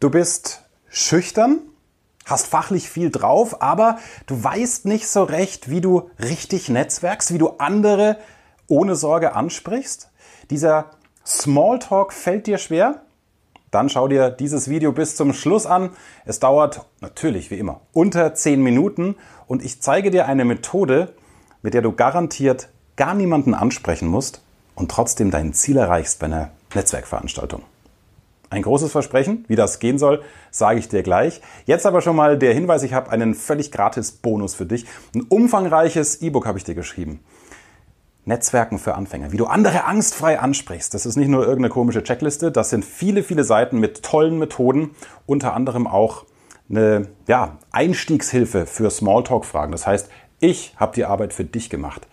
Du bist schüchtern, hast fachlich viel drauf, aber du weißt nicht so recht, wie du richtig netzwerkst, wie du andere ohne Sorge ansprichst. Dieser Smalltalk fällt dir schwer? Dann schau dir dieses Video bis zum Schluss an. Es dauert natürlich wie immer unter 10 Minuten und ich zeige dir eine Methode, mit der du garantiert gar niemanden ansprechen musst und trotzdem dein Ziel erreichst bei einer Netzwerkveranstaltung. Ein großes Versprechen, wie das gehen soll, sage ich dir gleich. Jetzt aber schon mal der Hinweis, ich habe einen völlig gratis Bonus für dich. Ein umfangreiches E-Book habe ich dir geschrieben. Netzwerken für Anfänger, wie du andere angstfrei ansprichst. Das ist nicht nur irgendeine komische Checkliste, das sind viele, viele Seiten mit tollen Methoden, unter anderem auch eine ja, Einstiegshilfe für Smalltalk-Fragen. Das heißt, ich habe die Arbeit für dich gemacht.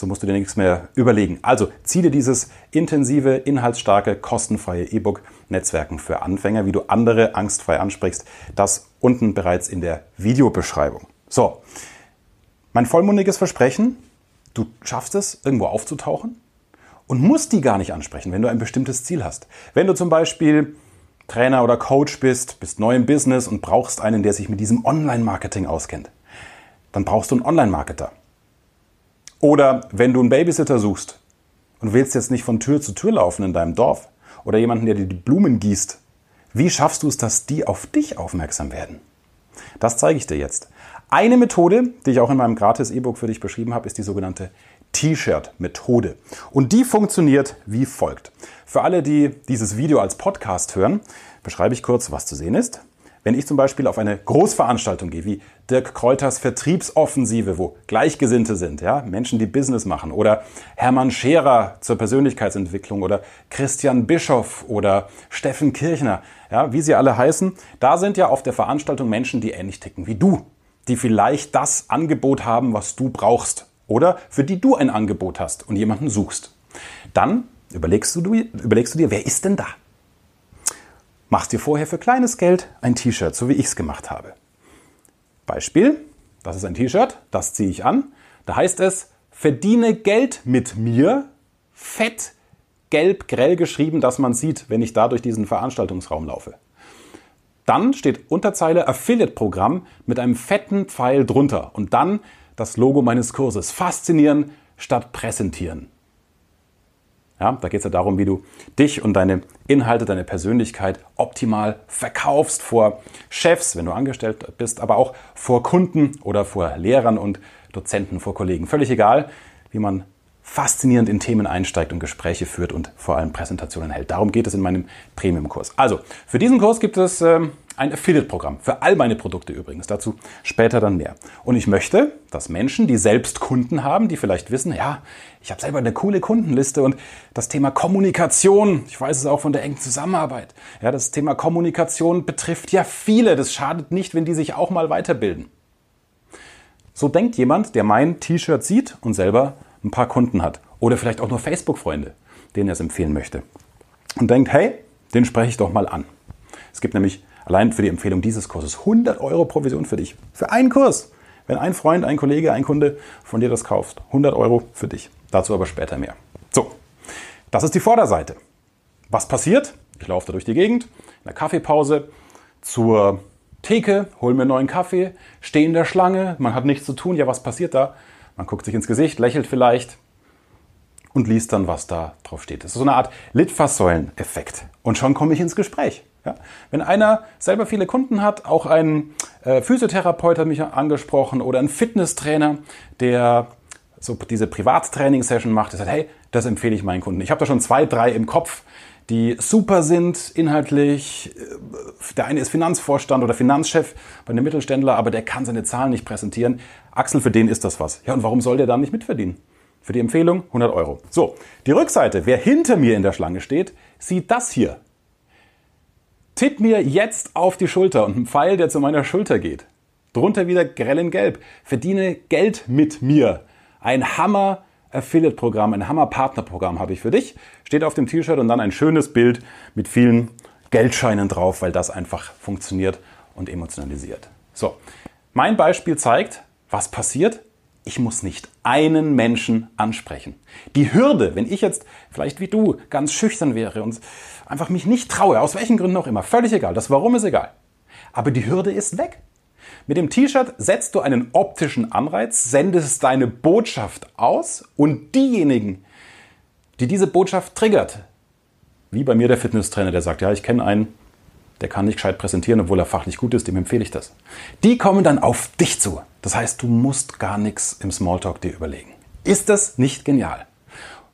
So musst du dir nichts mehr überlegen. Also zieh dir dieses intensive, inhaltsstarke, kostenfreie E-Book Netzwerken für Anfänger, wie du andere angstfrei ansprichst. Das unten bereits in der Videobeschreibung. So, mein vollmundiges Versprechen, du schaffst es, irgendwo aufzutauchen und musst die gar nicht ansprechen, wenn du ein bestimmtes Ziel hast. Wenn du zum Beispiel Trainer oder Coach bist, bist neu im Business und brauchst einen, der sich mit diesem Online-Marketing auskennt, dann brauchst du einen Online-Marketer. Oder wenn du einen Babysitter suchst und willst jetzt nicht von Tür zu Tür laufen in deinem Dorf oder jemanden, der dir die Blumen gießt, wie schaffst du es, dass die auf dich aufmerksam werden? Das zeige ich dir jetzt. Eine Methode, die ich auch in meinem gratis E-Book für dich beschrieben habe, ist die sogenannte T-Shirt-Methode. Und die funktioniert wie folgt. Für alle, die dieses Video als Podcast hören, beschreibe ich kurz, was zu sehen ist. Wenn ich zum Beispiel auf eine Großveranstaltung gehe, wie Dirk Kräuters Vertriebsoffensive, wo Gleichgesinnte sind, ja, Menschen, die Business machen, oder Hermann Scherer zur Persönlichkeitsentwicklung oder Christian Bischoff oder Steffen Kirchner, ja, wie sie alle heißen, da sind ja auf der Veranstaltung Menschen, die ähnlich ticken wie du, die vielleicht das Angebot haben, was du brauchst oder für die du ein Angebot hast und jemanden suchst. Dann überlegst du, überlegst du dir, wer ist denn da? Machst dir vorher für kleines Geld ein T-Shirt, so wie ich es gemacht habe. Beispiel, das ist ein T-Shirt, das ziehe ich an. Da heißt es, verdiene Geld mit mir, fett, gelb, grell geschrieben, dass man sieht, wenn ich da durch diesen Veranstaltungsraum laufe. Dann steht Unterzeile Affiliate-Programm mit einem fetten Pfeil drunter und dann das Logo meines Kurses. Faszinieren statt präsentieren. Ja, da geht es ja darum, wie du dich und deine Inhalte, deine Persönlichkeit optimal verkaufst vor Chefs, wenn du angestellt bist, aber auch vor Kunden oder vor Lehrern und Dozenten, vor Kollegen. Völlig egal, wie man faszinierend in Themen einsteigt und Gespräche führt und vor allem Präsentationen hält. Darum geht es in meinem Premium-Kurs. Also, für diesen Kurs gibt es ähm, ein Affiliate-Programm. Für all meine Produkte übrigens. Dazu später dann mehr. Und ich möchte, dass Menschen, die selbst Kunden haben, die vielleicht wissen, ja, ich habe selber eine coole Kundenliste und das Thema Kommunikation, ich weiß es auch von der engen Zusammenarbeit. Ja, das Thema Kommunikation betrifft ja viele. Das schadet nicht, wenn die sich auch mal weiterbilden. So denkt jemand, der mein T-Shirt sieht und selber ein paar Kunden hat. Oder vielleicht auch nur Facebook-Freunde, denen er es empfehlen möchte. Und denkt, hey, den spreche ich doch mal an. Es gibt nämlich allein für die Empfehlung dieses Kurses 100 Euro Provision für dich. Für einen Kurs. Wenn ein Freund, ein Kollege, ein Kunde von dir das kauft. 100 Euro für dich. Dazu aber später mehr. So, das ist die Vorderseite. Was passiert? Ich laufe da durch die Gegend, in der Kaffeepause, zur Theke, hole mir einen neuen Kaffee, stehe in der Schlange, man hat nichts zu tun. Ja, was passiert da? Man guckt sich ins Gesicht, lächelt vielleicht und liest dann, was da drauf steht. Das ist so eine Art Litfaßsäulen-Effekt. Und schon komme ich ins Gespräch. Ja? Wenn einer selber viele Kunden hat, auch ein äh, Physiotherapeut hat mich angesprochen oder ein Fitnesstrainer, der so diese Privattraining-Session macht, der sagt, hey, das empfehle ich meinen Kunden. Ich habe da schon zwei, drei im Kopf, die super sind inhaltlich. Äh, der eine ist Finanzvorstand oder Finanzchef bei einem Mittelständler, aber der kann seine Zahlen nicht präsentieren. Axel, für den ist das was. Ja, und warum soll der dann nicht mitverdienen? Für die Empfehlung 100 Euro. So, die Rückseite. Wer hinter mir in der Schlange steht, sieht das hier. Tipp mir jetzt auf die Schulter und ein Pfeil, der zu meiner Schulter geht. Drunter wieder grell in Gelb. Verdiene Geld mit mir. Ein Hammer Affiliate-Programm, ein Hammer-Partner-Programm habe ich für dich. Steht auf dem T-Shirt und dann ein schönes Bild mit vielen Geldscheinen drauf, weil das einfach funktioniert und emotionalisiert. So, mein Beispiel zeigt, was passiert, ich muss nicht einen Menschen ansprechen. Die Hürde, wenn ich jetzt vielleicht wie du ganz schüchtern wäre und einfach mich nicht traue, aus welchen Gründen auch immer, völlig egal, das Warum ist egal. Aber die Hürde ist weg. Mit dem T-Shirt setzt du einen optischen Anreiz, sendest deine Botschaft aus und diejenigen, die diese Botschaft triggert, wie bei mir der Fitnesstrainer, der sagt, ja, ich kenne einen, der kann nicht gescheit präsentieren, obwohl er fachlich gut ist, dem empfehle ich das. Die kommen dann auf dich zu. Das heißt, du musst gar nichts im Smalltalk dir überlegen. Ist das nicht genial?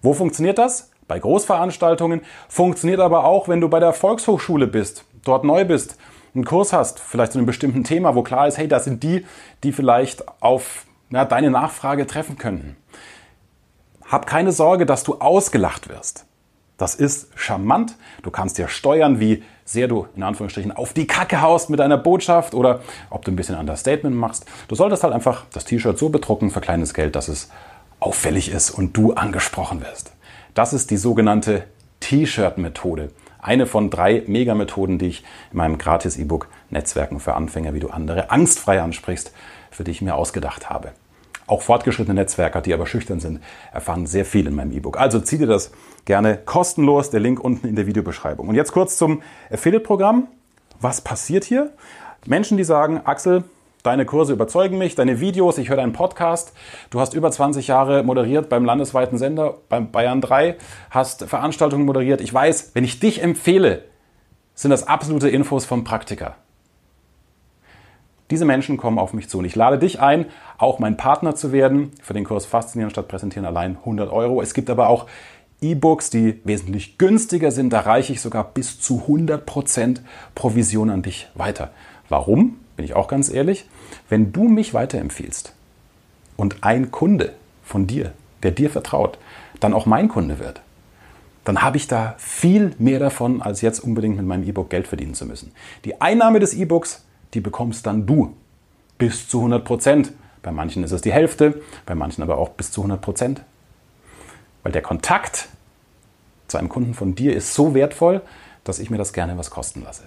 Wo funktioniert das? Bei Großveranstaltungen. Funktioniert aber auch, wenn du bei der Volkshochschule bist, dort neu bist, einen Kurs hast, vielleicht zu einem bestimmten Thema, wo klar ist, hey, das sind die, die vielleicht auf ja, deine Nachfrage treffen könnten. Hab keine Sorge, dass du ausgelacht wirst. Das ist charmant. Du kannst dir steuern, wie sehr du in Anführungsstrichen auf die Kacke haust mit deiner Botschaft oder ob du ein bisschen Understatement machst. Du solltest halt einfach das T-Shirt so bedrucken für kleines Geld, dass es auffällig ist und du angesprochen wirst. Das ist die sogenannte T-Shirt-Methode. Eine von drei Megamethoden, die ich in meinem Gratis-E-Book Netzwerken für Anfänger, wie du andere angstfrei ansprichst, für die ich mir ausgedacht habe. Auch fortgeschrittene Netzwerker, die aber schüchtern sind, erfahren sehr viel in meinem E-Book. Also zieh dir das gerne kostenlos, der Link unten in der Videobeschreibung. Und jetzt kurz zum Affiliate-Programm. Was passiert hier? Menschen, die sagen, Axel, deine Kurse überzeugen mich, deine Videos, ich höre deinen Podcast, du hast über 20 Jahre moderiert beim landesweiten Sender, beim Bayern 3, hast Veranstaltungen moderiert. Ich weiß, wenn ich dich empfehle, sind das absolute Infos vom Praktiker. Diese Menschen kommen auf mich zu und ich lade dich ein, auch mein Partner zu werden für den Kurs Faszinieren statt Präsentieren allein 100 Euro. Es gibt aber auch E-Books, die wesentlich günstiger sind. Da reiche ich sogar bis zu 100% Provision an dich weiter. Warum? Bin ich auch ganz ehrlich. Wenn du mich weiterempfiehlst und ein Kunde von dir, der dir vertraut, dann auch mein Kunde wird, dann habe ich da viel mehr davon, als jetzt unbedingt mit meinem E-Book Geld verdienen zu müssen. Die Einnahme des E-Books die bekommst dann du. Bis zu 100 Prozent. Bei manchen ist es die Hälfte, bei manchen aber auch bis zu 100 Prozent. Weil der Kontakt zu einem Kunden von dir ist so wertvoll, dass ich mir das gerne was kosten lasse.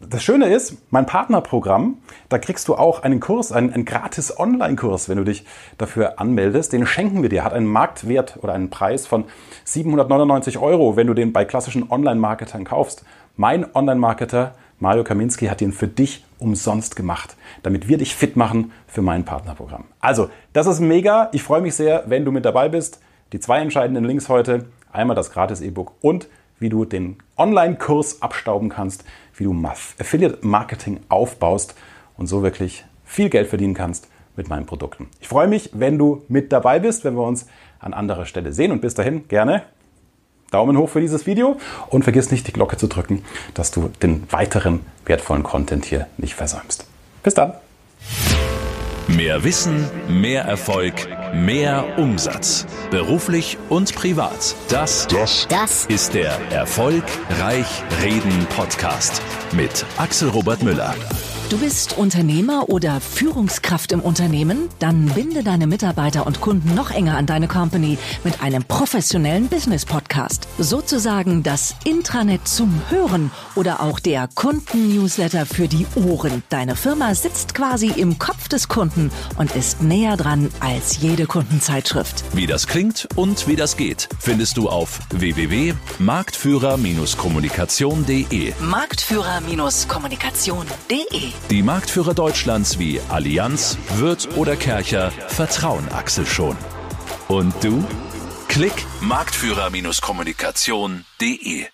Das Schöne ist, mein Partnerprogramm, da kriegst du auch einen Kurs, einen, einen gratis Online-Kurs, wenn du dich dafür anmeldest. Den schenken wir dir. Hat einen Marktwert oder einen Preis von 799 Euro, wenn du den bei klassischen Online-Marketern kaufst. Mein Online-Marketer Mario Kaminski hat ihn für dich umsonst gemacht, damit wir dich fit machen für mein Partnerprogramm. Also, das ist mega. Ich freue mich sehr, wenn du mit dabei bist. Die zwei entscheidenden Links heute. Einmal das gratis E-Book und wie du den Online-Kurs abstauben kannst, wie du Affiliate Marketing aufbaust und so wirklich viel Geld verdienen kannst mit meinen Produkten. Ich freue mich, wenn du mit dabei bist, wenn wir uns an anderer Stelle sehen und bis dahin gerne Daumen hoch für dieses Video und vergiss nicht die Glocke zu drücken, dass du den weiteren wertvollen Content hier nicht versäumst. Bis dann. Mehr Wissen, mehr Erfolg, mehr Umsatz. Beruflich und privat. Das, das, das ist der Erfolgreich Reden Podcast mit Axel Robert Müller. Du bist Unternehmer oder Führungskraft im Unternehmen? Dann binde deine Mitarbeiter und Kunden noch enger an deine Company mit einem professionellen Business Podcast. Sozusagen das Intranet zum Hören oder auch der Kunden-Newsletter für die Ohren. Deine Firma sitzt quasi im Kopf des Kunden und ist näher dran als jede Kundenzeitschrift. Wie das klingt und wie das geht, findest du auf www.marktführer-kommunikation.de. Marktführer-kommunikation.de die Marktführer Deutschlands wie Allianz, Wirth oder Kercher vertrauen Axel schon. Und du? Klick marktführer-kommunikation.de